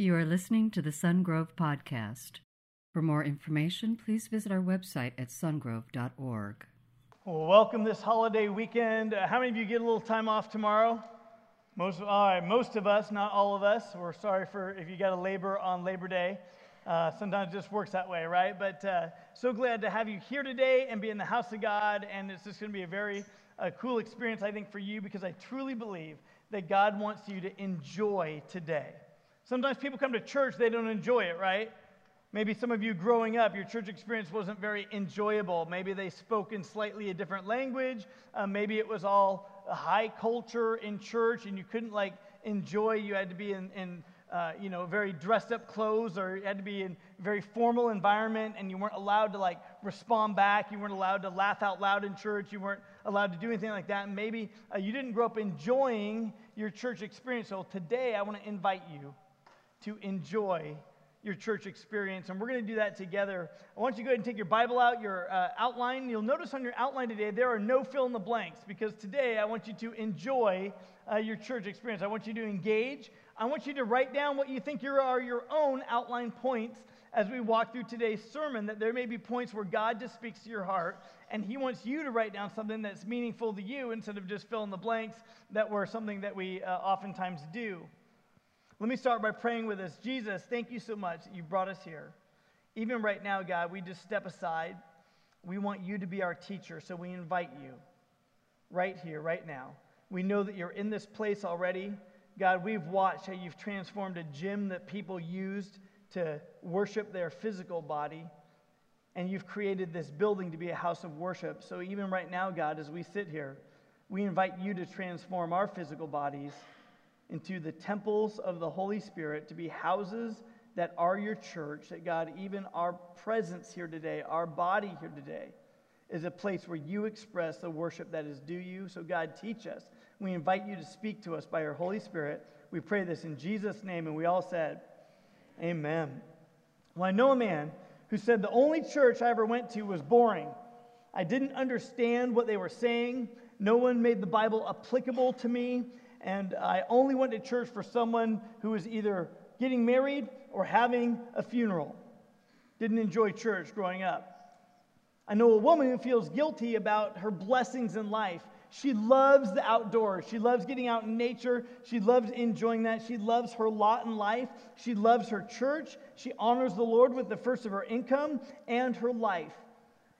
You are listening to the Sungrove Podcast. For more information, please visit our website at sungrove.org. Welcome this holiday weekend. How many of you get a little time off tomorrow? Most, most of us, not all of us. We're sorry for if you got to labor on Labor Day. Uh, sometimes it just works that way, right? But uh, so glad to have you here today and be in the house of God. And it's just going to be a very uh, cool experience, I think, for you because I truly believe that God wants you to enjoy today. Sometimes people come to church, they don't enjoy it, right? Maybe some of you growing up, your church experience wasn't very enjoyable. Maybe they spoke in slightly a different language. Uh, maybe it was all high culture in church and you couldn't like enjoy. You had to be in, in uh, you know, very dressed up clothes or you had to be in very formal environment and you weren't allowed to like respond back. You weren't allowed to laugh out loud in church. You weren't allowed to do anything like that. And maybe uh, you didn't grow up enjoying your church experience. So today I want to invite you to enjoy your church experience. And we're going to do that together. I want you to go ahead and take your Bible out, your uh, outline. You'll notice on your outline today there are no fill in the blanks because today I want you to enjoy uh, your church experience. I want you to engage. I want you to write down what you think are your own outline points as we walk through today's sermon. That there may be points where God just speaks to your heart and He wants you to write down something that's meaningful to you instead of just fill in the blanks that were something that we uh, oftentimes do. Let me start by praying with us. Jesus, thank you so much that you brought us here. Even right now, God, we just step aside. We want you to be our teacher, so we invite you right here, right now. We know that you're in this place already. God, we've watched how you've transformed a gym that people used to worship their physical body, and you've created this building to be a house of worship. So even right now, God, as we sit here, we invite you to transform our physical bodies into the temples of the Holy Spirit to be houses that are your church, that God, even our presence here today, our body here today, is a place where you express the worship that is due you. So, God, teach us. We invite you to speak to us by your Holy Spirit. We pray this in Jesus' name, and we all said, Amen. Well, I know a man who said the only church I ever went to was boring. I didn't understand what they were saying. No one made the Bible applicable to me and I only went to church for someone who was either getting married or having a funeral. Didn't enjoy church growing up. I know a woman who feels guilty about her blessings in life. She loves the outdoors. She loves getting out in nature. She loves enjoying that. She loves her lot in life. She loves her church. She honors the Lord with the first of her income and her life.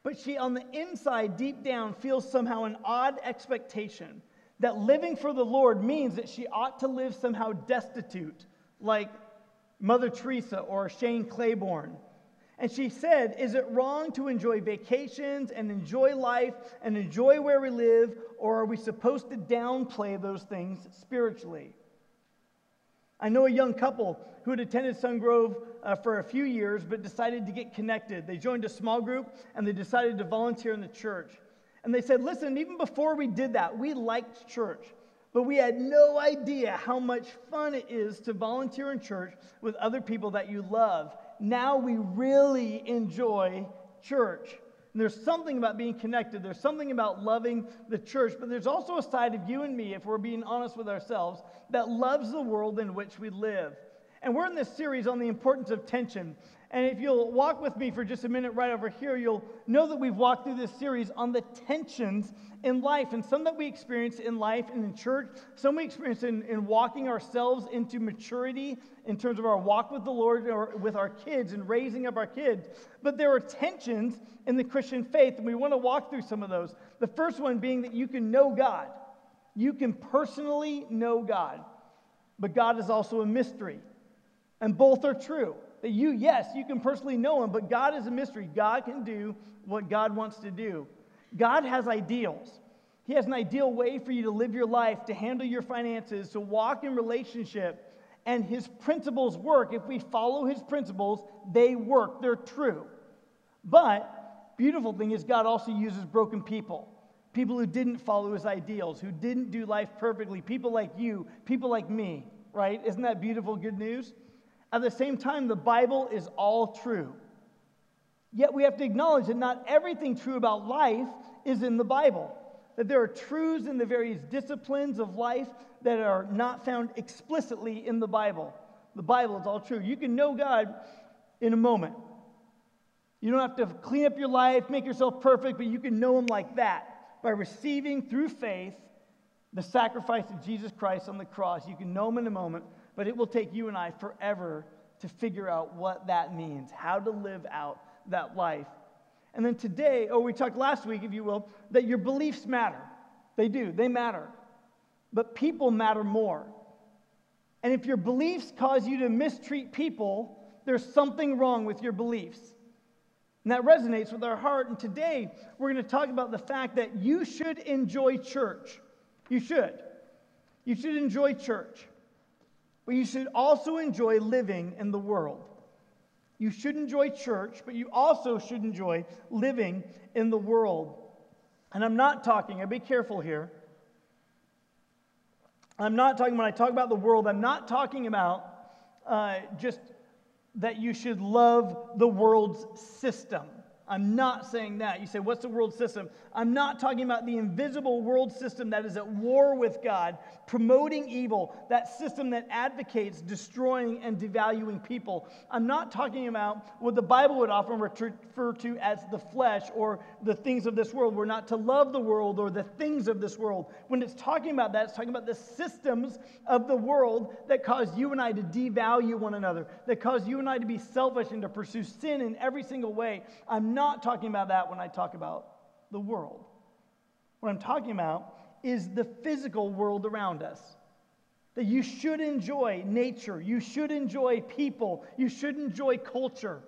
But she, on the inside, deep down, feels somehow an odd expectation that living for the Lord means that she ought to live somehow destitute, like Mother Teresa or Shane Claiborne. And she said, Is it wrong to enjoy vacations and enjoy life and enjoy where we live, or are we supposed to downplay those things spiritually? I know a young couple who had attended Sungrove uh, for a few years but decided to get connected. They joined a small group and they decided to volunteer in the church. And they said, listen, even before we did that, we liked church, but we had no idea how much fun it is to volunteer in church with other people that you love. Now we really enjoy church. And there's something about being connected. There's something about loving the church, but there's also a side of you and me, if we're being honest with ourselves, that loves the world in which we live. And we're in this series on the importance of tension. And if you'll walk with me for just a minute right over here, you'll know that we've walked through this series on the tensions in life, and some that we experience in life and in church, some we experience in, in walking ourselves into maturity in terms of our walk with the Lord or with our kids and raising up our kids. But there are tensions in the Christian faith, and we want to walk through some of those. The first one being that you can know God, you can personally know God, but God is also a mystery, and both are true. That you, yes, you can personally know Him, but God is a mystery. God can do what God wants to do. God has ideals. He has an ideal way for you to live your life, to handle your finances, to walk in relationship. And His principles work. If we follow His principles, they work, they're true. But, beautiful thing is, God also uses broken people people who didn't follow His ideals, who didn't do life perfectly, people like you, people like me, right? Isn't that beautiful good news? At the same time, the Bible is all true. Yet we have to acknowledge that not everything true about life is in the Bible. That there are truths in the various disciplines of life that are not found explicitly in the Bible. the Bible, is all true. You can know God in a moment. You don't have to clean up your life, make yourself perfect, but you can know Him like that by receiving through faith the sacrifice of Jesus Christ on the cross. You can know Him in a moment, but it will take you and I forever to figure out what that means, how to live out that life. And then today, or we talked last week, if you will, that your beliefs matter. They do, they matter. But people matter more. And if your beliefs cause you to mistreat people, there's something wrong with your beliefs. And that resonates with our heart. And today, we're going to talk about the fact that you should enjoy church. You should. You should enjoy church. But you should also enjoy living in the world. You should enjoy church, but you also should enjoy living in the world. And I'm not talking, I'll be careful here. I'm not talking, when I talk about the world, I'm not talking about uh, just that you should love the world's system. I'm not saying that. You say, what's the world system? I'm not talking about the invisible world system that is at war with God, promoting evil, that system that advocates destroying and devaluing people. I'm not talking about what the Bible would often refer to as the flesh or the things of this world. We're not to love the world or the things of this world. When it's talking about that, it's talking about the systems of the world that cause you and I to devalue one another, that cause you and I to be selfish and to pursue sin in every single way. I'm not talking about that when I talk about the world. What I'm talking about is the physical world around us. That you should enjoy nature, you should enjoy people, you should enjoy culture.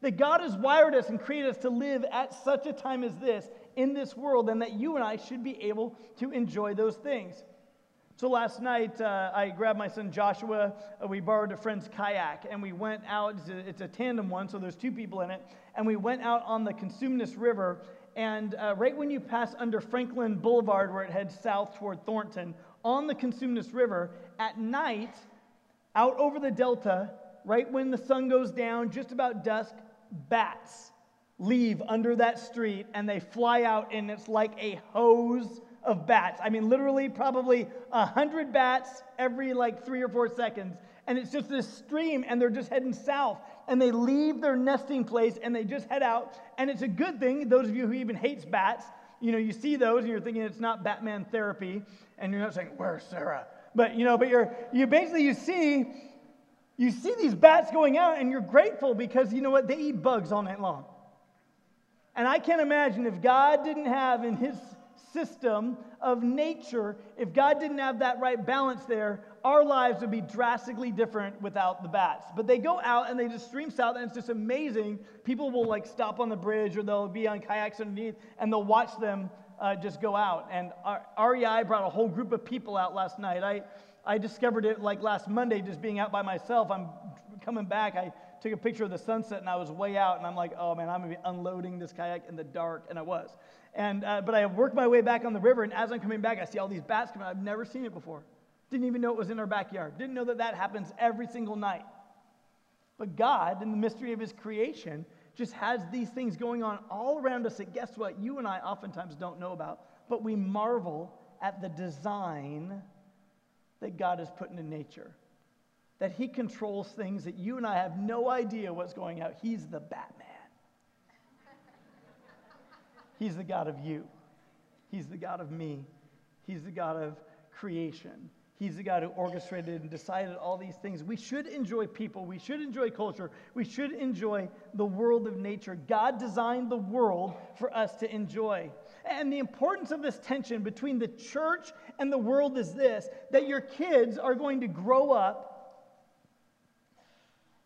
That God has wired us and created us to live at such a time as this in this world, and that you and I should be able to enjoy those things. So last night, uh, I grabbed my son Joshua. Uh, we borrowed a friend's kayak, and we went out. It's a, it's a, tandem one, so there's two people in it. And we went out on the Cosumnes River, and uh, right when you pass under Franklin Boulevard, where it heads south toward Thornton, on the Cosumnes River, at night, out over the delta, right when the sun goes down, just about dusk, bats leave under that street and they fly out, and it's like a hose of bats. I mean, literally, probably a hundred bats every like three or four seconds. And it's just this stream, and they're just heading south and they leave their nesting place and they just head out. And it's a good thing, those of you who even hates bats, you know, you see those and you're thinking it's not Batman therapy, and you're not saying, Where's Sarah? But you know, but you're you basically you see you see these bats going out and you're grateful because you know what? They eat bugs all night long. And I can't imagine if God didn't have in his system of nature, if God didn't have that right balance there, our lives would be drastically different without the bats. But they go out and they just stream south, and it's just amazing. People will like stop on the bridge or they'll be on kayaks underneath and they'll watch them uh, just go out. And our, REI brought a whole group of people out last night. I, I discovered it like last Monday just being out by myself. I'm coming back. I took a picture of the sunset and I was way out, and I'm like, oh man, I'm gonna be unloading this kayak in the dark. And I was. And, uh, but I worked my way back on the river, and as I'm coming back, I see all these bats coming. I've never seen it before. Didn't even know it was in our backyard. Didn't know that that happens every single night. But God, in the mystery of His creation, just has these things going on all around us that, guess what, you and I oftentimes don't know about. But we marvel at the design that God has put into nature. That He controls things that you and I have no idea what's going out. He's the Batman. He's the God of you. He's the God of me. He's the God of creation. He's the God who orchestrated and decided all these things. We should enjoy people. We should enjoy culture. We should enjoy the world of nature. God designed the world for us to enjoy. And the importance of this tension between the church and the world is this that your kids are going to grow up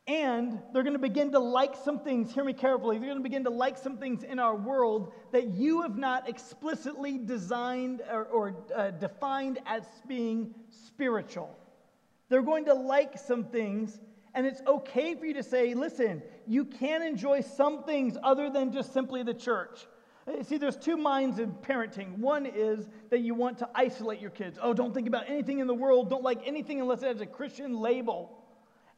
and they're going to begin to like some things, hear me carefully, they're going to begin to like some things in our world that you have not explicitly designed or, or uh, defined as being spiritual. They're going to like some things, and it's okay for you to say, listen, you can enjoy some things other than just simply the church. Uh, see, there's two minds in parenting. One is that you want to isolate your kids. Oh, don't think about anything in the world, don't like anything unless it has a Christian label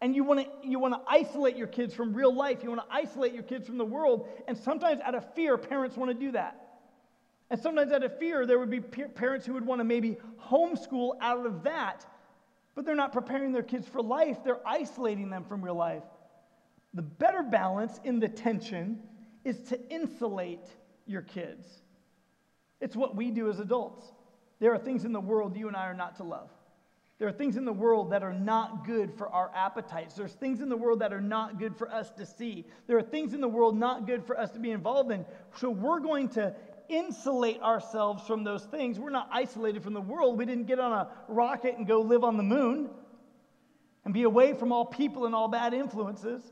and you want to you want to isolate your kids from real life you want to isolate your kids from the world and sometimes out of fear parents want to do that and sometimes out of fear there would be parents who would want to maybe homeschool out of that but they're not preparing their kids for life. They're isolating them from real life. The better balance in the tension is to insulate your kids. It's what we do as adults. There are things in the world you and I are not to love. There are things in the world that are not good for our appetites. There's things in the world that are not good for us to see. There are things in the world not good for us to be involved in. So we're going to insulate ourselves from those things. We're not isolated from the world. We didn't get on a rocket and go live on the moon and be away from all people and all bad influences.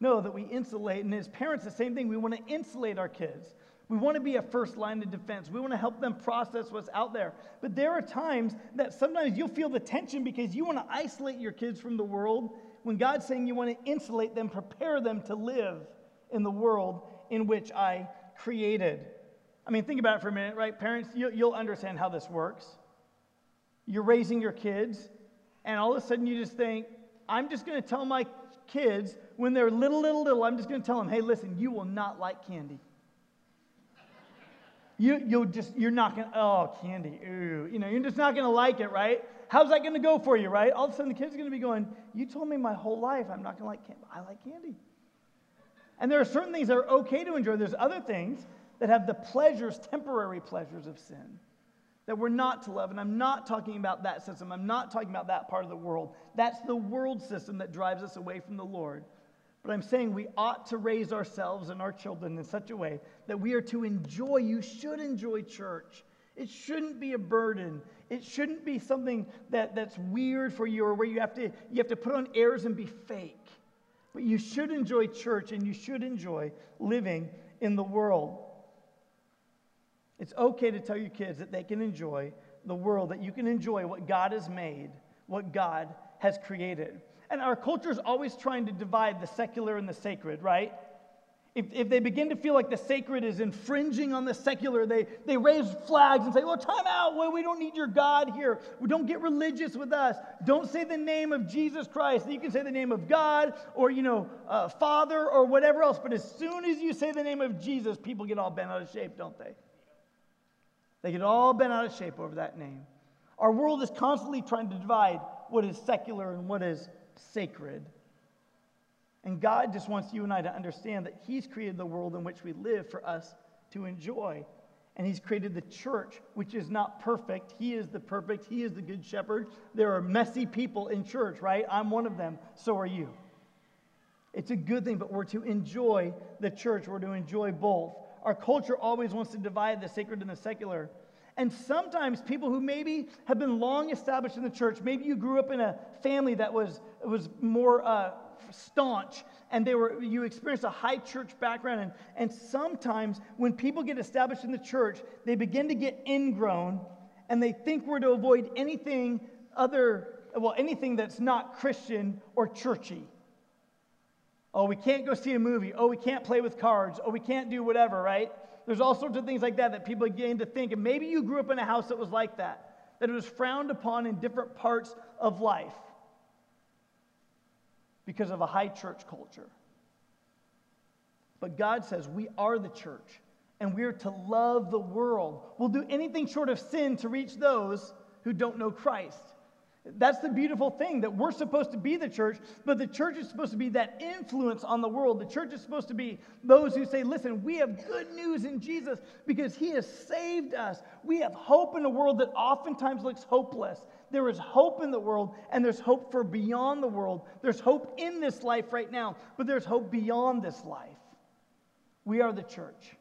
No, that we insulate. And as parents, the same thing. We want to insulate our kids. We want to be a first line of defense. We want to help them process what's out there. But there are times that sometimes you'll feel the tension because you want to isolate your kids from the world when God's saying you want to insulate them, prepare them to live in the world in which I created. I mean, think about it for a minute, right? Parents, you'll understand how this works. You're raising your kids, and all of a sudden you just think, I'm just going to tell my kids when they're little, little, little, I'm just going to tell them, hey, listen, you will not like candy. You, you'll just, you're not going to, oh, candy, ooh. You know, you're just not going to like it, right? How's that going to go for you, right? All of a sudden the kid's going to be going, you told me my whole life I'm not going to like candy. I like candy. And there are certain things that are okay to enjoy. There's other things that have the pleasures, temporary pleasures of sin that we're not to love. And I'm not talking about that system. I'm not talking about that part of the world. That's the world system that drives us away from the Lord. But I'm saying we ought to raise ourselves and our children in such a way that we are to enjoy. You should enjoy church. It shouldn't be a burden. It shouldn't be something that, that's weird for you or where you have, to, you have to put on airs and be fake. But you should enjoy church and you should enjoy living in the world. It's okay to tell your kids that they can enjoy the world, that you can enjoy what God has made, what God has created. And our culture is always trying to divide the secular and the sacred, right? If, if they begin to feel like the sacred is infringing on the secular, they, they raise flags and say, well, time out. Well, we don't need your God here. We don't get religious with us. Don't say the name of Jesus Christ. You can say the name of God or, you know, uh, Father or whatever else. But as soon as you say the name of Jesus, people get all bent out of shape, don't they? They get all bent out of shape over that name. Our world is constantly trying to divide what is secular and what is sacred. And God just wants you and I to understand that He's created the world in which we live for us to enjoy. And He's created the church, which is not perfect. He is the perfect, He is the good shepherd. There are messy people in church, right? I'm one of them. So are you. It's a good thing, but we're to enjoy the church. We're to enjoy both. Our culture always wants to divide the sacred and the secular. And sometimes people who maybe have been long established in the church, maybe you grew up in a family that was, was more uh, staunch and they were, you experienced a high church background. And, and sometimes when people get established in the church, they begin to get ingrown and they think we're to avoid anything other, well, anything that's not Christian or churchy. Oh, we can't go see a movie. Oh, we can't play with cards. Oh, we can't do whatever, right? There's all sorts of things like that that people begin to think. And maybe you grew up in a house that was like that, that it was frowned upon in different parts of life because of a high church culture. But God says we are the church and we're to love the world. We'll do anything short of sin to reach those who don't know Christ. That's the beautiful thing that we're supposed to be the church, but the church is supposed to be that influence on the world. The church is supposed to be those who say, listen, we have good news in Jesus because he has saved us. We have hope in a world that oftentimes looks hopeless. There is hope in the world, and there's hope for beyond the world. There's hope in this life right now, but there's hope beyond this life. We are the church,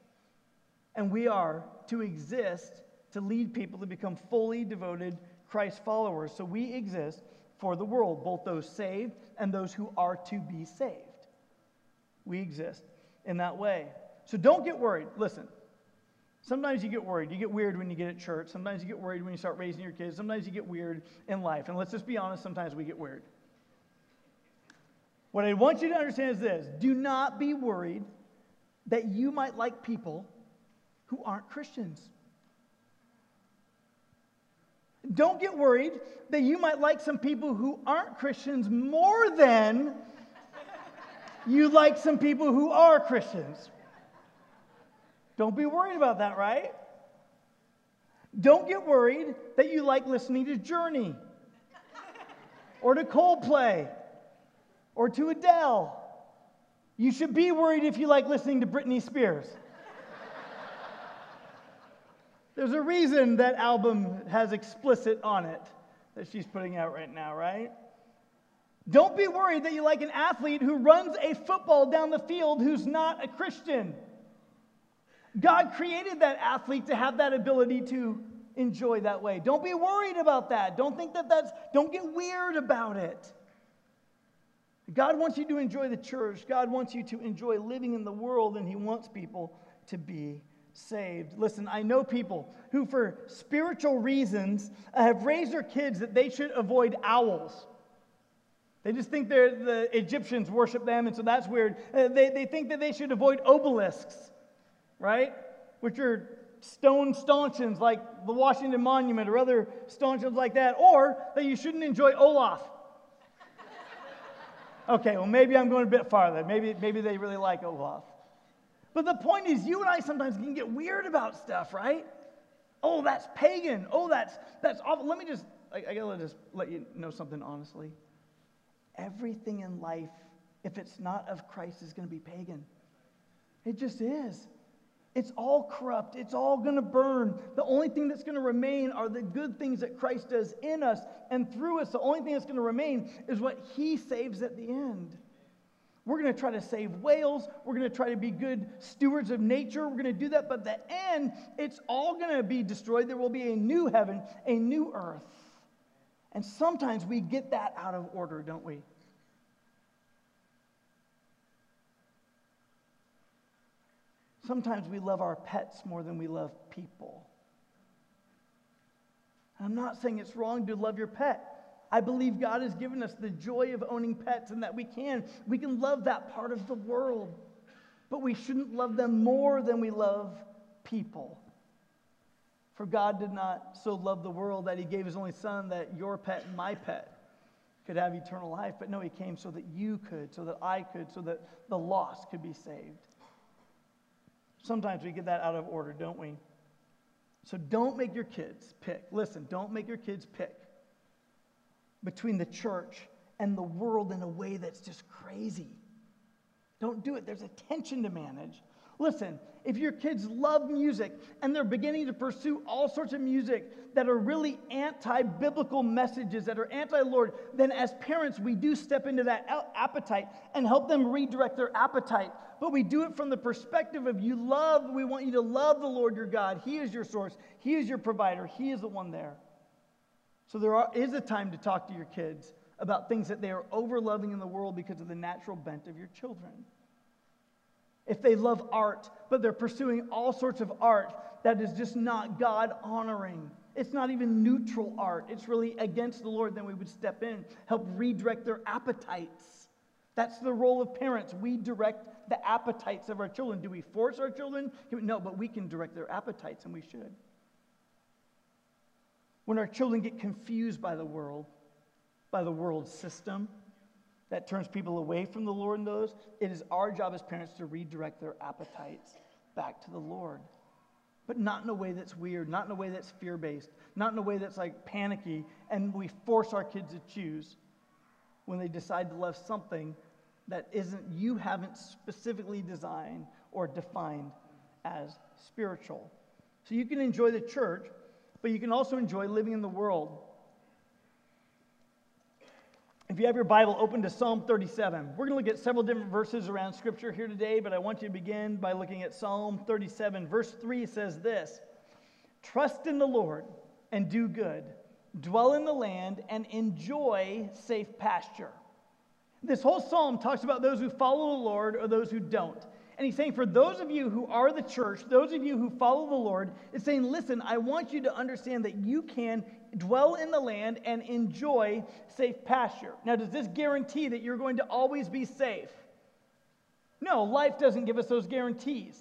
and we are to exist to lead people to become fully devoted Christ followers. So we exist for the world, both those saved and those who are to be saved. We exist in that way. So don't get worried. Listen, sometimes you get worried. You get weird when you get at church. Sometimes you get worried when you start raising your kids. Sometimes you get weird in life. And let's just be honest, sometimes we get weird. What I want you to understand is this do not be worried that you might like people who aren't Christians. Don't get worried that you might like some people who aren't Christians more than you like some people who are Christians. Don't be worried about that, right? Don't get worried that you like listening to Journey. or to Coldplay or to Adele. You should be worried if you like listening to Britney Spears. There's a reason that album has explicit on it that she's putting out right now, right? Don't be worried that you like an athlete who runs a football down the field who's not a Christian. God created that athlete to have that ability to enjoy that way. Don't be worried about that. Don't think that that's, don't get weird about it. God wants you to enjoy the church. God wants you to enjoy living in the world, and He wants people to be saved. Listen, I know people who, for spiritual reasons, have raised their kids that they should avoid owls. They just think the Egyptians worship them, and so that's weird. Uh, they, they think that they should avoid obelisks, right? Which are stone stanchions like the Washington Monument or other stanchions like that, or that you shouldn't enjoy Olaf. okay, well, maybe I'm going a bit farther. Maybe, maybe they really like Olaf. But the point is, you and I sometimes can get weird about stuff, right? Oh, that's pagan. Oh, that's that's awful. Let me just I, I gotta just let you know something honestly. Everything in life, if it's not of Christ, is to be pagan. It just is. It's all corrupt. It's all going to burn. The only thing that's going to remain are the good things that Christ does in us and through us. The only thing that's going to remain is what He saves at the end. We're going to try to save whales. We're going to try to be good stewards of nature. We're going to do that. But at the end, it's all going to be destroyed. There will be a new heaven, a new earth. And sometimes we get that out of order, don't we? Sometimes we love our pets more than we love people. I'm not saying it's wrong to love your pet. I believe God has given us the joy of owning pets and that we can. We can love that part of the world, but we shouldn't love them more than we love people. For God did not so love the world that he gave his only son that your pet and my pet could have eternal life. But no, he came so that you could, so that I could, so that the lost could be saved. Sometimes we get that out of order, don't we? So don't make your kids pick. Listen, don't make your kids pick between the church and the world in a way that's just crazy. Don't do it. There's a tension to manage. Listen, if your kids love music and they're beginning to pursue all sorts of music that are really anti biblical messages, that are anti Lord, then as parents, we do step into that appetite and help them redirect their appetite. But we do it from the perspective of you love, we want you to love the Lord your God. He is your source, He is your provider, He is the one there. So there are, is a time to talk to your kids about things that they are overloving in the world because of the natural bent of your children. If they love art, but they're pursuing all sorts of art that is just not God honoring, it's not even neutral art, it's really against the Lord, then we would step in, help redirect their appetites. That's the role of parents. We direct the appetites of our children. Do we force our children? No, but we can direct their appetites, and we should when our children get confused by the world, by the world system that turns people away from the Lord and those, it is our job as parents to redirect their appetites back to the Lord. But not in a way that's weird, not in a way that's fear based, not in a way that's like panicky, and we force our kids to choose when they decide to love something that isn't, you haven't specifically designed or defined as spiritual. So you can enjoy the church but you can also enjoy living in the world. If you have your Bible, open to Psalm 37. We're going to look at several different verses around Scripture here today, but I want you to begin by looking at Psalm 37. Verse 3 says this Trust in the Lord and do good, dwell in the land and enjoy safe pasture. This whole psalm talks about those who follow the Lord or those who don't. And he's saying, for those of you who are the church, those of you who follow the Lord, it's saying, listen, I want you to understand that you can dwell in the land and enjoy safe pasture. Now, does this guarantee that you're going to always be safe? No, life doesn't give us those guarantees.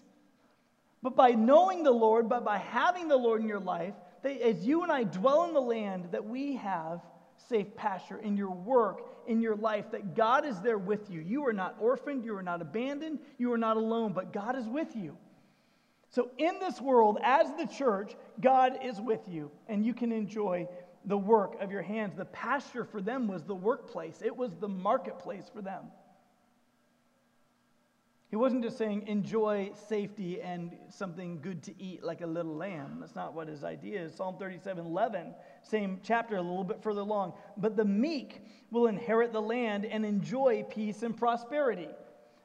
But by knowing the Lord, but by having the Lord in your life, that as you and I dwell in the land that we have, safe pasture in your work, in your life, that God is there with you. You are not orphaned, you are not abandoned, you are not alone, but God is with you. So, in this world, as the church, God is with you, and you can enjoy the work of your hands. The pasture for them was the workplace, it was the marketplace for them. He wasn't just saying enjoy safety and something good to eat like a little lamb. That's not what his idea is. Psalm 37 11, same chapter, a little bit further along. But the meek will inherit the land and enjoy peace and prosperity.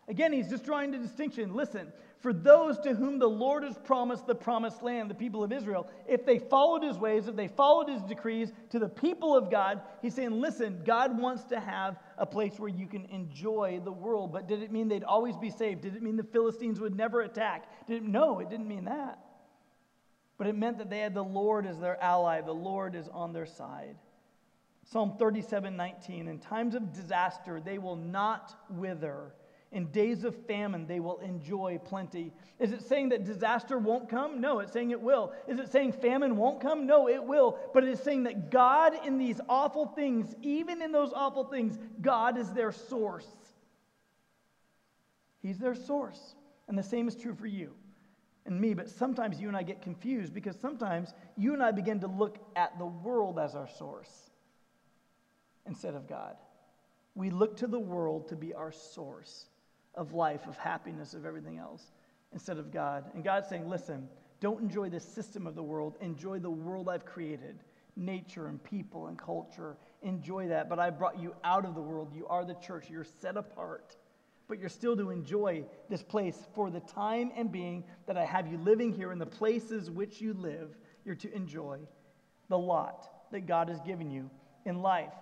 Again, he's just drawing the distinction. Listen, for those to whom the Lord has promised the promised land, the people of Israel, if they followed his ways, if they followed his decrees to the people of God, he's saying, listen, God wants to have a place where you can enjoy the world. But did it mean they'd always be saved? Did it mean the Philistines would never attack? Did it, no, it didn't mean that. But it meant that they had the Lord as their ally, the Lord is on their side. Psalm 37 19, in times of disaster, they will not wither in days of famine, they will enjoy plenty. Is it saying that disaster won't come? No, it's saying it will. Is it saying famine won't come? No, it will. But it is saying that God, in these awful things, even in those awful things, God is their source. He's their source. And the same is true for you and me. But sometimes you and I get confused because sometimes you and I begin to look at the world as our source instead of God. We look to the world to be our source of life, of happiness, of everything else, instead of God. And God's saying, listen, don't enjoy the system of the world, enjoy the world I've created nature and people and culture. Enjoy that. But I brought you out of the world. You are the church. You're set apart. But you're still to enjoy this place for the time and being that I have you living here in the places which you live. You're to enjoy the lot that God has given you in life.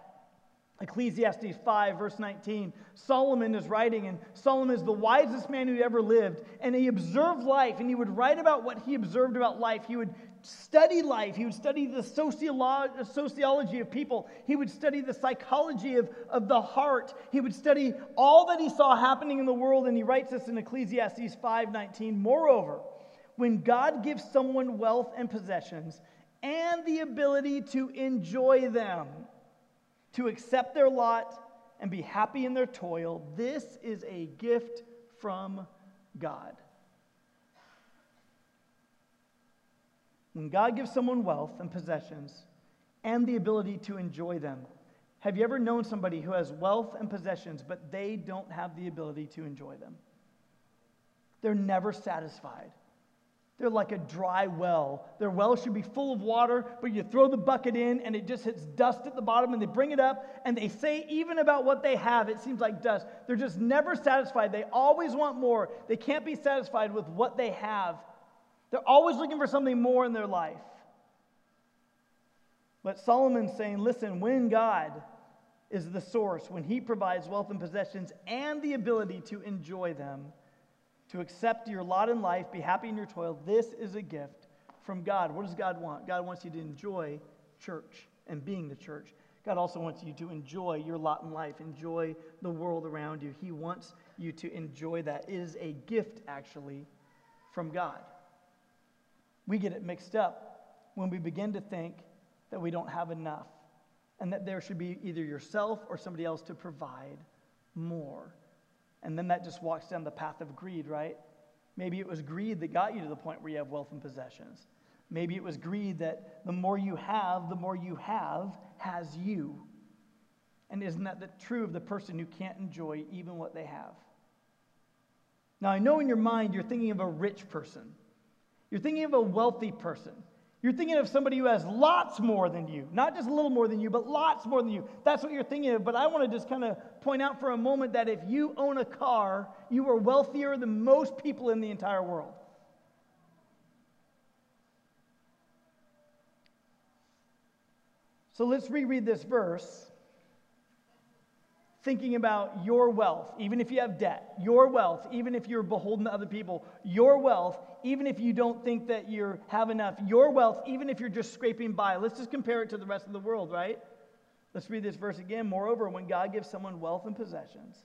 Ecclesiastes 5, verse 19. Solomon is writing, and Solomon is the wisest man who ever lived. And he observed life, and he would write about what he observed about life. He would study life. He would study the sociolo- sociology of people. He would study the psychology of, of the heart. He would study all that he saw happening in the world. And he writes this in Ecclesiastes 5, 19. Moreover, when God gives someone wealth and possessions and the ability to enjoy them, to accept their lot and be happy in their toil. This is a gift from God. When God gives someone wealth and possessions and the ability to enjoy them, have you ever known somebody who has wealth and possessions, but they don't have the ability to enjoy them? They're never satisfied. They're like a dry well. Their well should be full of water, but you throw the bucket in and it just hits dust at the bottom, and they bring it up and they say, even about what they have, it seems like dust. They're just never satisfied. They always want more. They can't be satisfied with what they have. They're always looking for something more in their life. But Solomon's saying, listen, when God is the source, when he provides wealth and possessions and the ability to enjoy them, to accept your lot in life, be happy in your toil. This is a gift from God. What does God want? God wants you to enjoy church and being the church. God also wants you to enjoy your lot in life, enjoy the world around you. He wants you to enjoy that. It is a gift, actually, from God. We get it mixed up when we begin to think that we don't have enough and that there should be either yourself or somebody else to provide more. And then that just walks down the path of greed, right? Maybe it was greed that got you to the point where you have wealth and possessions. Maybe it was greed that the more you have, the more you have has you. And isn't that the, true of the person who can't enjoy even what they have? Now, I know in your mind you're thinking of a rich person, you're thinking of a wealthy person. You're thinking of somebody who has lots more than you, not just a little more than you, but lots more than you. That's what you're thinking of. But I want to just kind of point out for a moment that if you own a car, you are wealthier than most people in the entire world. So let's reread this verse thinking about your wealth, even if you have debt, your wealth, even if you're beholden to other people, your wealth, even if you don't think that you have enough, your wealth, even if you're just scraping by. Let's just compare it to the rest of the world, right? Let's read this verse again. Moreover, when God gives someone wealth and possessions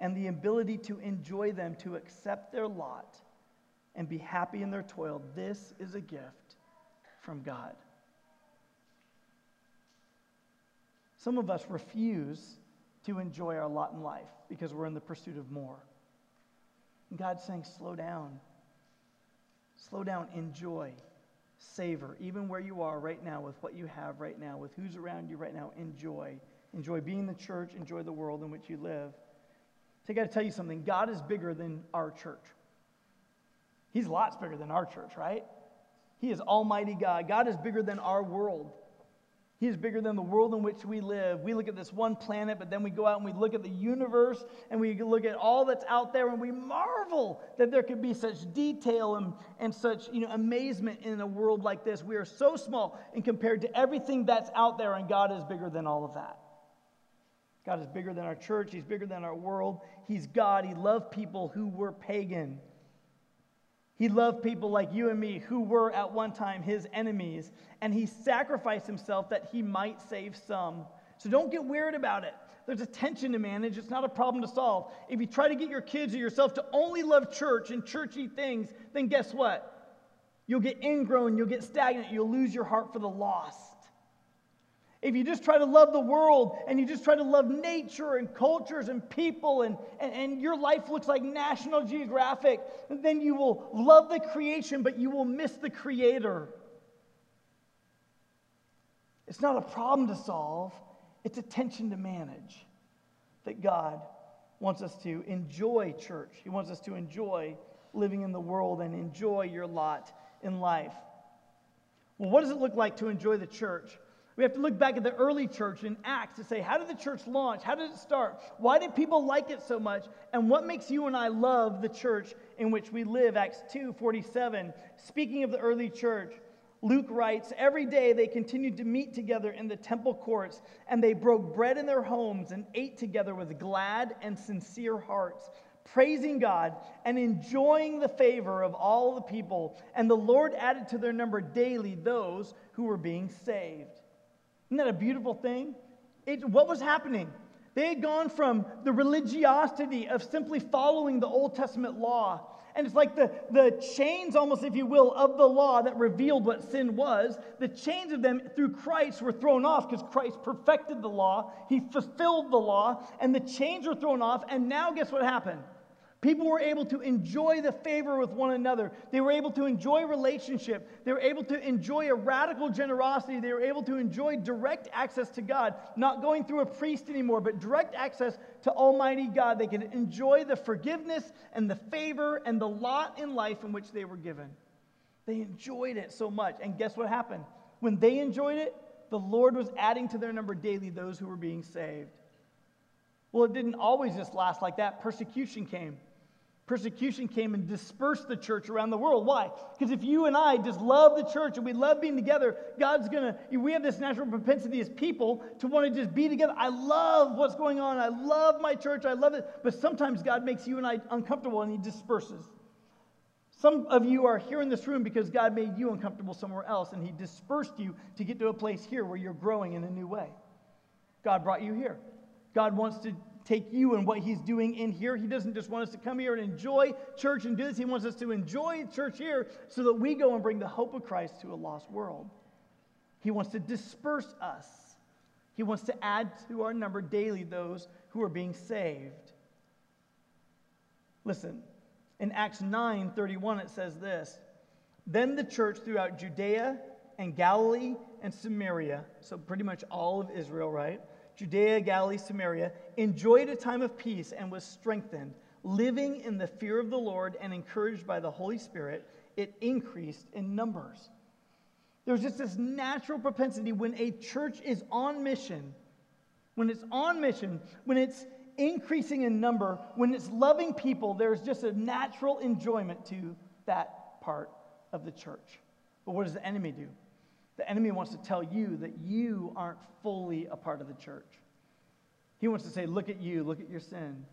and the ability to enjoy them, to accept their lot and be happy in their toil, this is a gift from God. Some of us refuse to enjoy our lot in life because we're in the pursuit of more. And God's saying, slow down. Slow down, enjoy. savor, even where you are right now, with what you have right now, with who's around you right now. Enjoy. Enjoy being the church, enjoy the world in which you live. So I got to tell you something God is bigger than our church. He's lots bigger than our church, right? He is Almighty God. God is bigger than our world. He is bigger than the world in which we live. We look at this one planet, but then we go out and we look at the universe and we look at all that's out there and we marvel that there could be such detail and, and such you know, amazement in a world like this. We are so small and compared to everything that's out there, and God is bigger than all of that. God is bigger than our church, He's bigger than our world. He's God. He loved people who were pagan. He loved people like you and me who were at one time his enemies, and he sacrificed himself that he might save some. So don't get weird about it. There's a tension to manage, it's not a problem to solve. If you try to get your kids or yourself to only love church and churchy things, then guess what? You'll get ingrown, you'll get stagnant, you'll lose your heart for the lost. If you just try to love the world and you just try to love nature and cultures and people and, and, and, your life looks like National Geographic, then you will love the creation, but you will miss the creator. It's not a problem to solve, it's a tension to manage that God wants us to enjoy church. He wants us to enjoy living in the world and enjoy your lot in life. Well, what does it look like to enjoy the church? We have to look back at the early church in Acts to say, how did the church launch? How did it start? Why did people like it so much? And what makes you and I love the church in which we live? Acts 2 47. Speaking of the early church, Luke writes, Every day they continued to meet together in the temple courts, and they broke bread in their homes and ate together with glad and sincere hearts, praising God and enjoying the favor of all the people. And the Lord added to their number daily those who were being saved. Isn't that a beautiful thing? It, what was happening? They had gone from the religiosity of simply following the Old Testament law. And it's like the, the chains, almost, if you will, of the law that revealed what sin was. The chains of them through Christ were thrown off because Christ perfected the law. He fulfilled the law, and the chains were thrown off. And now, guess what happened? People were able to enjoy the favor with one another. They were able to enjoy relationship. They were able to enjoy a radical generosity. They were able to enjoy direct access to God, not going through a priest anymore, but direct access to Almighty God. They could enjoy the forgiveness and the favor and the lot in life in which they were given. They enjoyed it so much. And guess what happened? When they enjoyed it, the Lord was adding to their number daily those who were being saved. Well, it didn't always just last like that. Persecution came. Persecution came and dispersed the church around the world. Why? Because if you and I just love the church and we love being together, God's going to, we have this natural propensity as people to want to just be together. I love what's going on. I love my church. I love it. But sometimes God makes you and I uncomfortable and He disperses. Some of you are here in this room because God made you uncomfortable somewhere else and He dispersed you to get to a place here where you're growing in a new way. God brought you here. God wants to take you and what he's doing in here. He doesn't just want us to come here and enjoy church and do this. He wants us to enjoy church here so that we go and bring the hope of Christ to a lost world. He wants to disperse us. He wants to add to our number daily those who are being saved. Listen, in Acts 9 31, it says this Then the church throughout Judea and Galilee and Samaria, so pretty much all of Israel, right? Judea, Galilee, Samaria, enjoyed a time of peace and was strengthened. Living in the fear of the Lord and encouraged by the Holy Spirit, it increased in numbers. There's just this natural propensity when a church is on mission, when it's on mission, when it's increasing in number, when it's loving people, there's just a natural enjoyment to that part of the church. But what does the enemy do? The enemy wants to tell you that you aren't fully a part of the church. He wants to say, Look at you, look at your sin.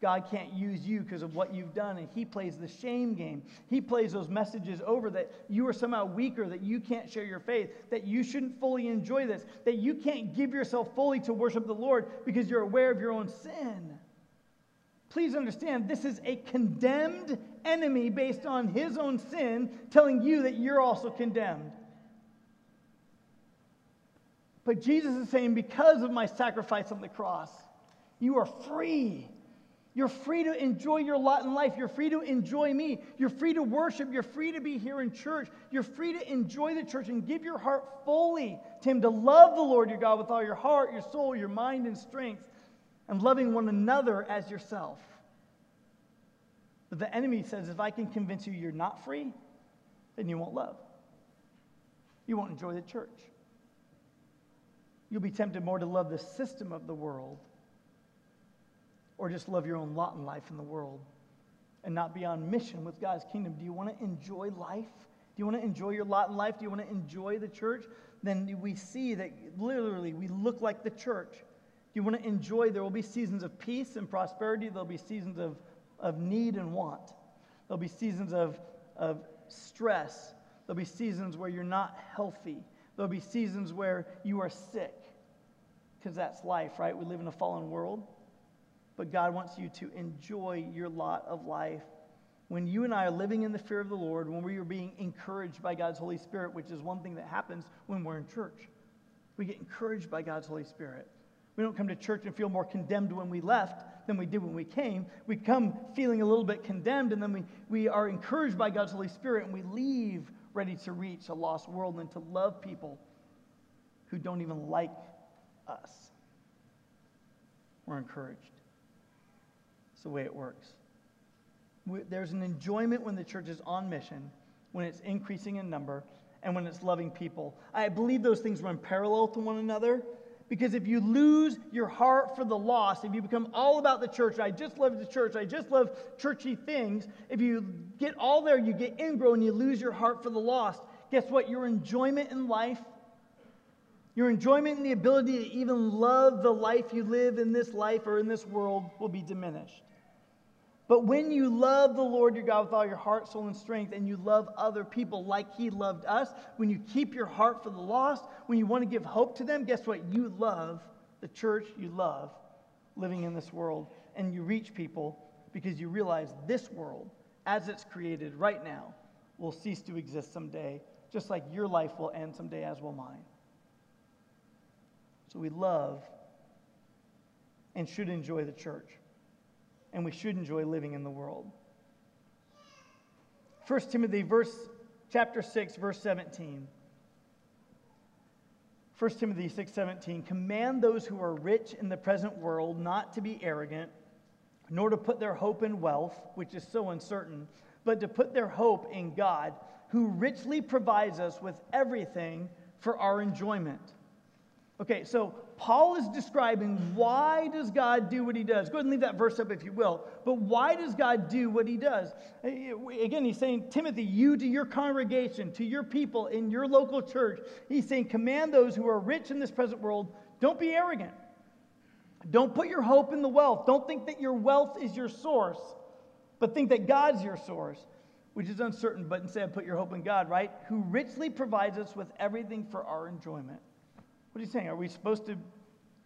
God can't use you because of what you've done. And he plays the shame game. He plays those messages over that you are somehow weaker, that you can't share your faith, that you shouldn't fully enjoy this, that you can't give yourself fully to worship the Lord because you're aware of your own sin. Please understand, this is a condemned enemy based on his own sin telling you that you're also condemned. But Jesus is saying, because of my sacrifice on the cross, you are free. You're free to enjoy your lot in life. You're free to enjoy me. You're free to worship. You're free to be here in church. You're free to enjoy the church and give your heart fully to Him, to love the Lord your God with all your heart, your soul, your mind, and strength, and loving one another as yourself. But the enemy says if I can convince you you're not free, then you won't love. You won't enjoy the church. You'll be tempted more to love the system of the world or just love your own lot in life in the world and not be on mission with God's kingdom. Do you want to enjoy life? Do you want to enjoy your lot in life? Do you want to enjoy the church? Then we see that literally we look like the church. Do you want to enjoy? There will be seasons of peace and prosperity. There'll be seasons of, of need and want. There'll be seasons of, of stress. There'll be seasons where you're not healthy. There'll be seasons where you are sick. Because that's life, right? We live in a fallen world. But God wants you to enjoy your lot of life. When you and I are living in the fear of the Lord, when we are being encouraged by God's Holy Spirit, which is one thing that happens when we're in church, we get encouraged by God's Holy Spirit. We don't come to church and feel more condemned when we left than we did when we came. We come feeling a little bit condemned, and then we, we are encouraged by God's Holy Spirit, and we leave ready to reach a lost world and to love people who don't even like us. We're encouraged. It's the way it works. There's an enjoyment when the church is on mission, when it's increasing in number, and when it's loving people. I believe those things run parallel to one another. Because if you lose your heart for the lost, if you become all about the church, I just love the church, I just love churchy things, if you get all there, you get ingrown, you lose your heart for the lost, guess what? Your enjoyment in life, your enjoyment and the ability to even love the life you live in this life or in this world will be diminished. But when you love the Lord your God with all your heart, soul, and strength, and you love other people like He loved us, when you keep your heart for the lost, when you want to give hope to them, guess what? You love the church you love living in this world. And you reach people because you realize this world, as it's created right now, will cease to exist someday, just like your life will end someday, as will mine. So we love and should enjoy the church and we should enjoy living in the world. 1 Timothy verse chapter 6 verse 17. 1 Timothy 6:17 command those who are rich in the present world not to be arrogant nor to put their hope in wealth which is so uncertain but to put their hope in God who richly provides us with everything for our enjoyment. Okay, so Paul is describing why does God do what he does. Go ahead and leave that verse up if you will. But why does God do what he does? Again, he's saying, Timothy, you to your congregation, to your people in your local church, he's saying, command those who are rich in this present world, don't be arrogant. Don't put your hope in the wealth. Don't think that your wealth is your source, but think that God's your source, which is uncertain, but instead put your hope in God, right? Who richly provides us with everything for our enjoyment. What are you saying? Are we supposed to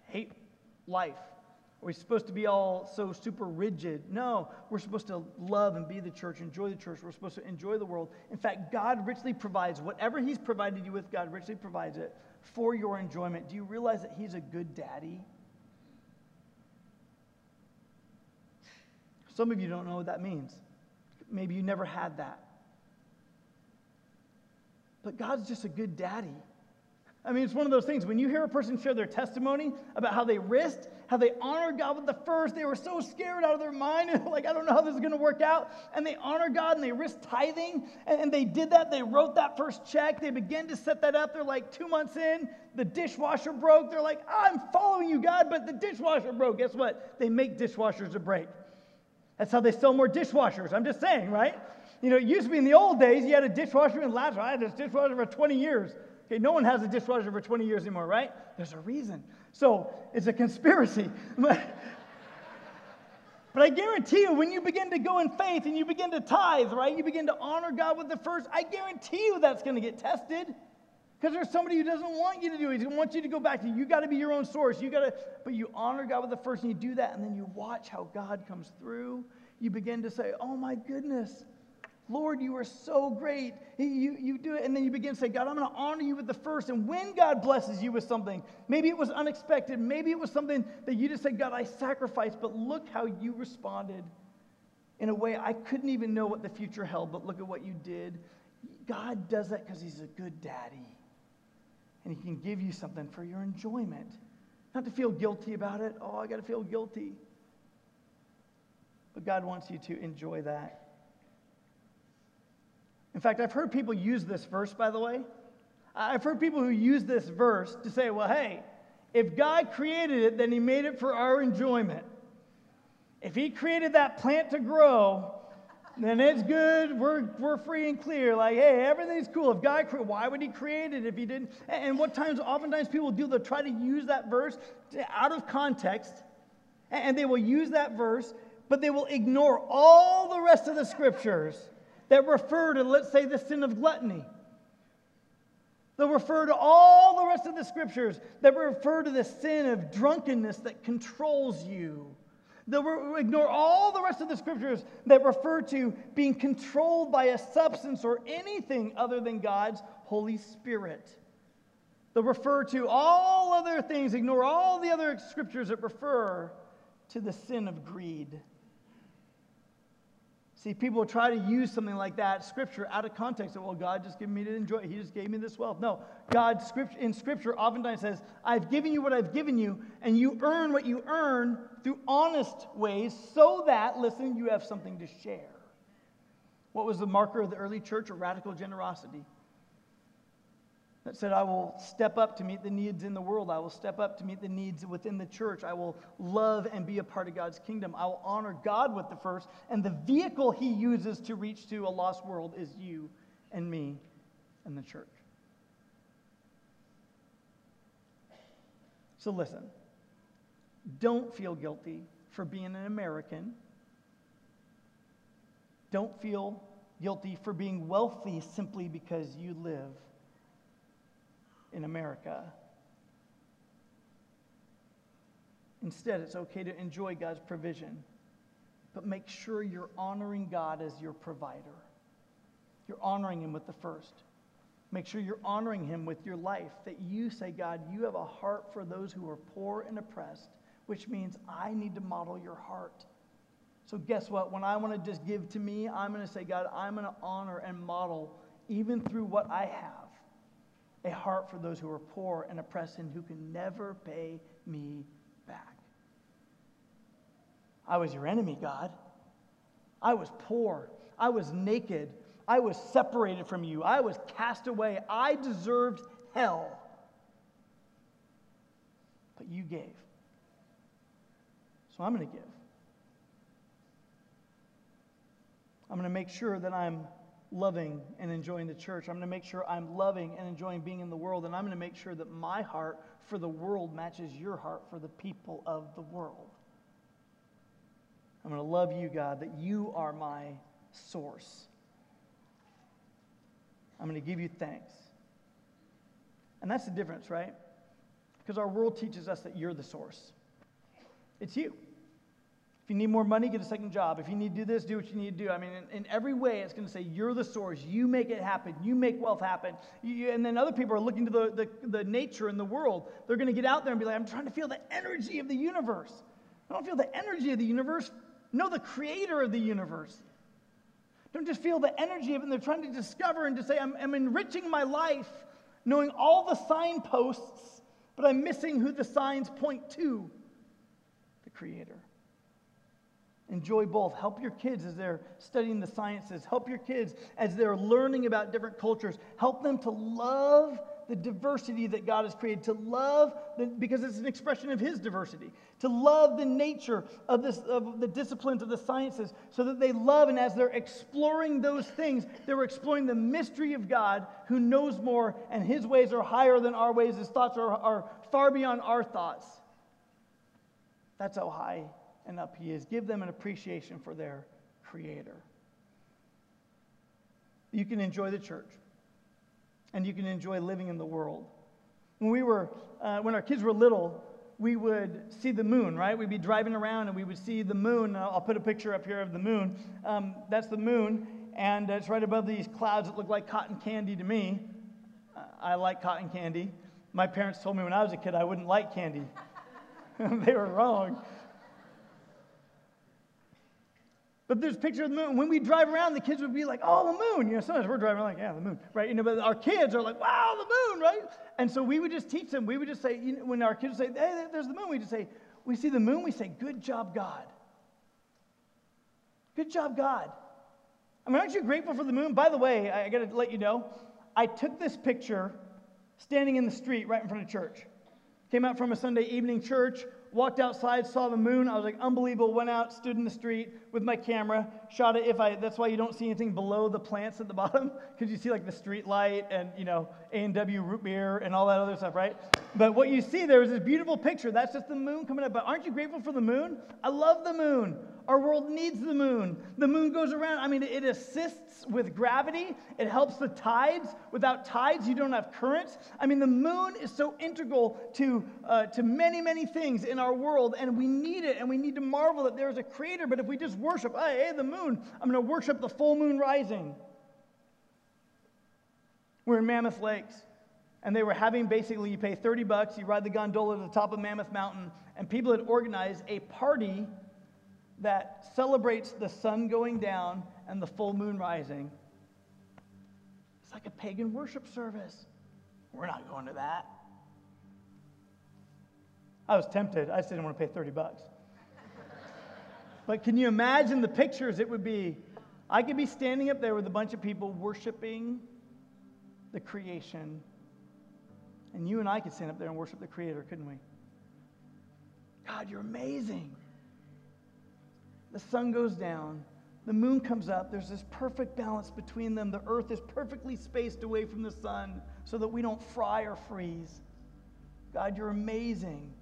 hate life? Are we supposed to be all so super rigid? No, we're supposed to love and be the church, enjoy the church. We're supposed to enjoy the world. In fact, God richly provides whatever He's provided you with, God richly provides it for your enjoyment. Do you realize that He's a good daddy? Some of you don't know what that means. Maybe you never had that. But God's just a good daddy. I mean, it's one of those things. When you hear a person share their testimony about how they risked, how they honored God with the first, they were so scared out of their mind, like, I don't know how this is going to work out. And they honor God and they risked tithing, and, and they did that. They wrote that first check. They began to set that up. They're like two months in, the dishwasher broke. They're like, I'm following you, God, but the dishwasher broke. Guess what? They make dishwashers to break. That's how they sell more dishwashers. I'm just saying, right? You know, it used to be in the old days, you had a dishwasher in Lazarus. I had this dishwasher for 20 years. Okay, no one has a dishwasher for 20 years anymore, right? There's a reason. So it's a conspiracy. but I guarantee you, when you begin to go in faith and you begin to tithe, right? You begin to honor God with the first, I guarantee you that's going to get tested. Because there's somebody who doesn't want you to do it. He wants you to go back to you got to be your own source. You got to, but you honor God with the first, and you do that, and then you watch how God comes through. You begin to say, "Oh my goodness, Lord, you are so great. You, you do it. And then you begin to say, God, I'm going to honor you with the first. And when God blesses you with something, maybe it was unexpected, maybe it was something that you just said, God, I sacrificed, but look how you responded in a way I couldn't even know what the future held, but look at what you did. God does that because He's a good daddy. And He can give you something for your enjoyment. Not to feel guilty about it. Oh, I got to feel guilty. But God wants you to enjoy that. In fact, I've heard people use this verse, by the way. I've heard people who use this verse to say, well, hey, if God created it, then He made it for our enjoyment. If He created that plant to grow, then it's good. We're, we're free and clear. Like, hey, everything's cool. If God, created, why would He create it if He didn't? And what times, oftentimes, people do, they'll try to use that verse out of context, and they will use that verse, but they will ignore all the rest of the scriptures that refer to, let's say, the sin of gluttony. They'll refer to all the rest of the scriptures that refer to the sin of drunkenness that controls you. They'll ignore all the rest of the scriptures that refer to being controlled by a substance or anything other than God's Holy Spirit. They'll refer to all other things, ignore all the other scriptures that refer to the sin of greed. See, people try to use something like that, scripture, out of context. Well, God just gave me to enjoy. He just gave me this wealth. No, God in scripture oftentimes says, I've given you what I've given you, and you earn what you earn through honest ways so that, listen, you have something to share. What was the marker of the early church? A radical generosity that said, I will step up to meet the needs in the world. I will step up to meet the needs within the church. I will love and be a part of God's kingdom. I will honor God with the first. And the vehicle he uses to reach to a lost world is you and me and the church. So listen, don't feel guilty for being an American. Don't feel guilty for being wealthy simply because you live in America. Instead, it's okay to enjoy God's provision, but make sure you're honoring God as your provider. You're honoring Him with the first. Make sure you're honoring Him with your life, that you say, God, you have a heart for those who are poor and oppressed, which means I need to model your heart. So, guess what? When I want to just give to me, I'm going to say, God, I'm going to honor and model, even through what I have a heart for those who are poor and oppressed and who can never pay me back. I was your enemy, God. I was poor. I was naked. I was separated from you. I was cast away. I deserved hell. But you gave. So I'm going to give. I'm going to make sure that I'm loving and enjoying the church. I'm going to make sure I'm loving and enjoying being in the world. And I'm going to make sure that my heart for the world matches your heart for the people of the world. I'm going to love you, God, that you are my source. I'm going to give you thanks. And that's the difference, right? Because our world teaches us that you're the source. It's you. If you need more money, get a second job. If you need to do this, do what you need to do. I mean, in, in every way, it's going to say, You're the source. You make it happen. You make wealth happen. You, and then other people are looking to the, the, the nature and the world. They're going to get out there and be like, I'm trying to feel the energy of the universe. I don't feel the energy of the universe. Know the creator of the universe. Don't just feel the energy of it. And they're trying to discover and to say, I'm, I'm enriching my life knowing all the signposts, but I'm missing who the signs point to the creator. Enjoy both. Help your kids as they're studying the sciences. Help your kids as they're learning about different cultures. Help them to love the diversity that God has created, to love, the, because it's an expression of His diversity, to love the nature of, this, of the disciplines of the sciences, so that they love, and as they're exploring those things, they're exploring the mystery of God who knows more, and His ways are higher than our ways, His thoughts are, are far beyond our thoughts. That's how high and up He is. Give them an appreciation for their Creator. You can enjoy the church, and you can enjoy living in the world. When we were, uh, when our kids were little, we would see the moon, right? We'd be driving around and we would see the moon. I'll put a picture up here of the moon. Um, that's the moon. and it's right above these clouds that look like cotton candy to me. I like cotton candy. My parents told me when I was a kid I wouldn't like candy. they were wrong. But there's a picture of the moon. When we drive around, the kids would be like, oh, the moon. You know, sometimes we're driving like, yeah, the moon, right? You know, but our kids are like, wow, the moon, right? And so we would just teach them. We would just say, you know, when our kids would say, hey, there's the moon, we just say, we see the moon, we say, good job, God. Good job, God. I mean, aren't you grateful for the moon? By the way, I, I got to let you know, I took this picture standing in the street right in front of church. Came out from a Sunday evening church, walked outside, saw the moon. I was like, unbelievable. Went out, stood in the street with my camera, shot it. If I, that's why you don't see anything below the plants at the bottom, because you see like the street light and you know A and W root beer and all that other stuff, right? But what you see there is this beautiful picture. That's just the moon coming up. But aren't you grateful for the moon? I love the moon. Our world needs the moon. The moon goes around. I mean, it assists with gravity, it helps the tides. Without tides, you don't have currents. I mean, the moon is so integral to, uh, to many, many things in our world, and we need it, and we need to marvel that there is a creator. But if we just worship, hey, hey the moon, I'm going to worship the full moon rising. We're in Mammoth Lakes and they were having basically you pay 30 bucks you ride the gondola to the top of mammoth mountain and people had organized a party that celebrates the sun going down and the full moon rising. It's like a pagan worship service. We're not going to that. I was tempted. I just didn't want to pay 30 bucks. but can you imagine the pictures it would be? I could be standing up there with a bunch of people worshiping the creation. And you and I could stand up there and worship the Creator, couldn't we? God, you're amazing the sun goes down, the moon comes up. There's this perfect balance between them. The earth is perfectly spaced away from the sun so that we don't fry or freeze. God, you're amazing.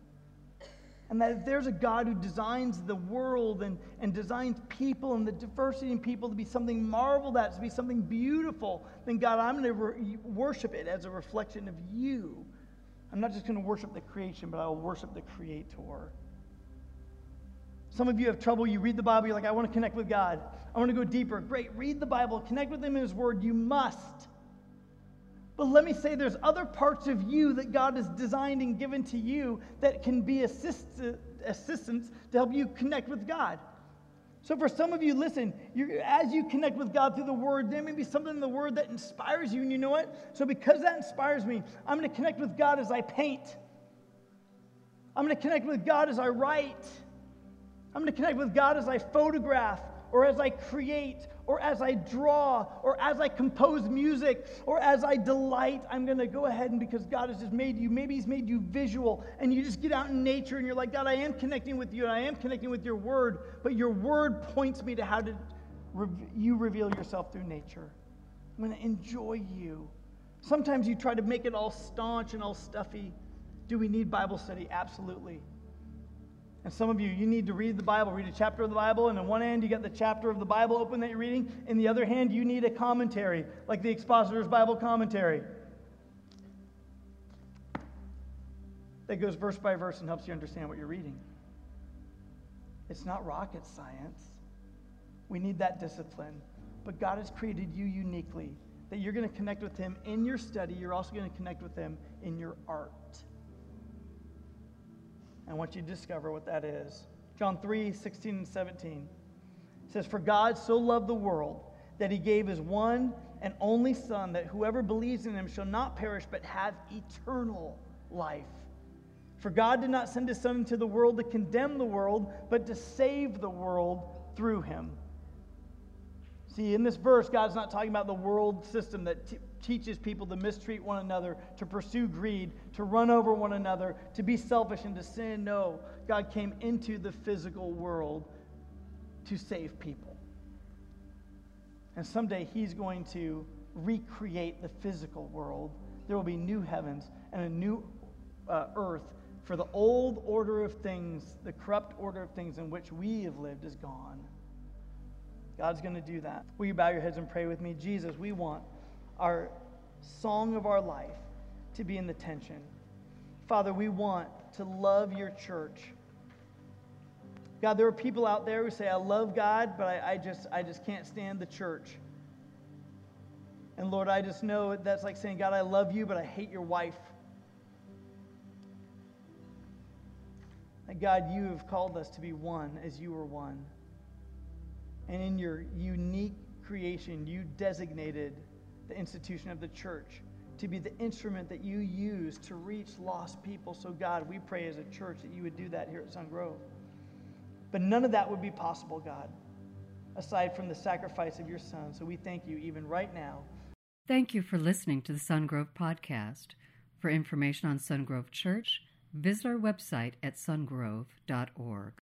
And that if there's a God who designs the world and, and designs people and the diversity in people to be something marveled at, to be something beautiful, then God, I'm going to re- worship it as a reflection of you. I'm not just going to worship the creation, but I will worship the Creator. Some of you have trouble. You read the Bible, you're like, I want to connect with God. I want to go deeper. Great. Read the Bible, connect with Him in His Word. You must. But let me say there's other parts of you that God has designed and given to you that can be assist, assistance to help you connect with God. So for some of you, listen, as you connect with God through the Word, there may be something in the Word that inspires you. And you know what? So because that inspires me, I'm going to connect with God as I paint. I'm going to connect with God as I write. I'm going to connect with God as I photograph, or as I create, or as I draw, or as I compose music, or as I delight. I'm going to go ahead and because God has just made you, maybe He's made you visual, and you just get out in nature and you're like, God, I am connecting with you, and I am connecting with your word, but your word points me to how to you reveal yourself through nature. I'm going to enjoy you. Sometimes you try to make it all staunch and all stuffy. Do we need Bible study? Absolutely. And some of you, you need to read the Bible, read a chapter of the Bible, and in one hand you got the chapter of the Bible open that you're reading. In the other hand, you need a commentary, like the Expositor's Bible commentary. That goes verse by verse and helps you understand what you're reading. It's not rocket science. We need that discipline. But God has created you uniquely, that you're going to connect with Him in your study. You're also going to connect with Him in your art. I want you discover what that is. John 3 16 and 17 says, For God so loved the world that he gave his one and only Son, that whoever believes in him shall not perish but have eternal life. For God did not send his Son into the world to condemn the world, but to save the world through him. See, in this verse, God's not talking about the world system that t- teaches people to mistreat one another, to pursue greed, to run over one another, to be selfish, and to sin. No, God came into the physical world to save people. And someday He's going to recreate the physical world. There will be new heavens and a new uh, earth, for the old order of things, the corrupt order of things in which we have lived, is gone. God's going to do that. Will you bow your heads and pray with me? Jesus, we want our song of our life to be in the tension. Father, we want to love your church. God, there are people out there who say, I love God, but I, I, just, I just can't stand the church. And Lord, I just know that's like saying, God, I love you, but I hate your wife. And God, you have called us to be one as you were one. And in your unique creation, you designated the institution of the church to be the instrument that you use to reach lost people. So, God, we pray as a church that you would do that here at Sungrove. But none of that would be possible, God, aside from the sacrifice of your Son. So we thank you even right now. Thank you for listening to the Sungrove Podcast. For information on Sungrove Church, visit our website at sungrove.org.